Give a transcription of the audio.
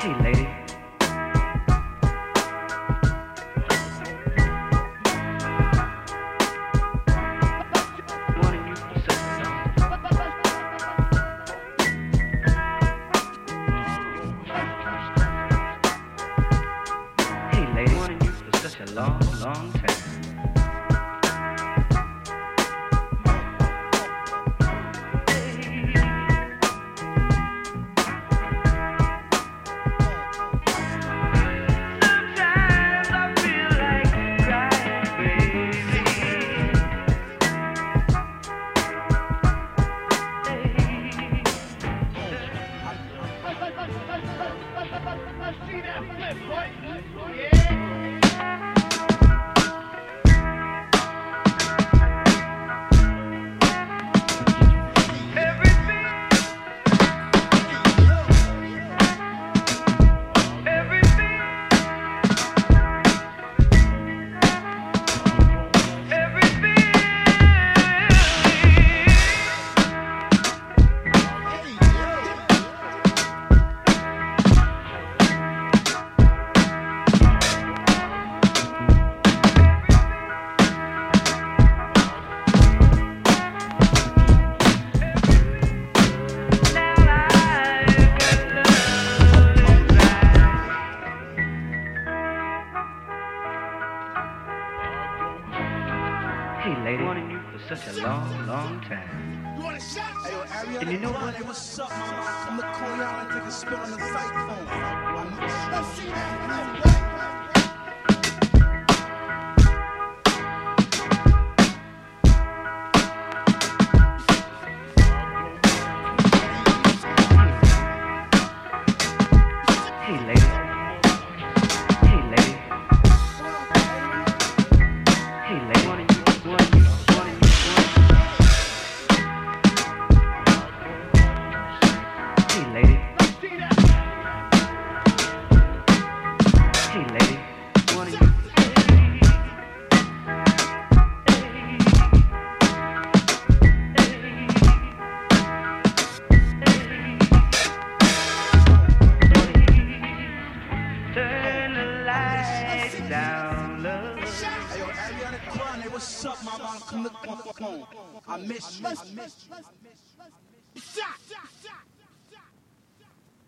Hey, lady. Hey, lady. Long, long time. Hey, lady, wanting you for such a long, long time. You want a shot? Hey, yo, Ariana And you know what? what? what's up, mama? I come to Coney Island, take a spin on the cyclone. Let's down low. Hey, yo, Ariana Grande, what's up, mama? I come to Coney I miss you. I miss you. Shot.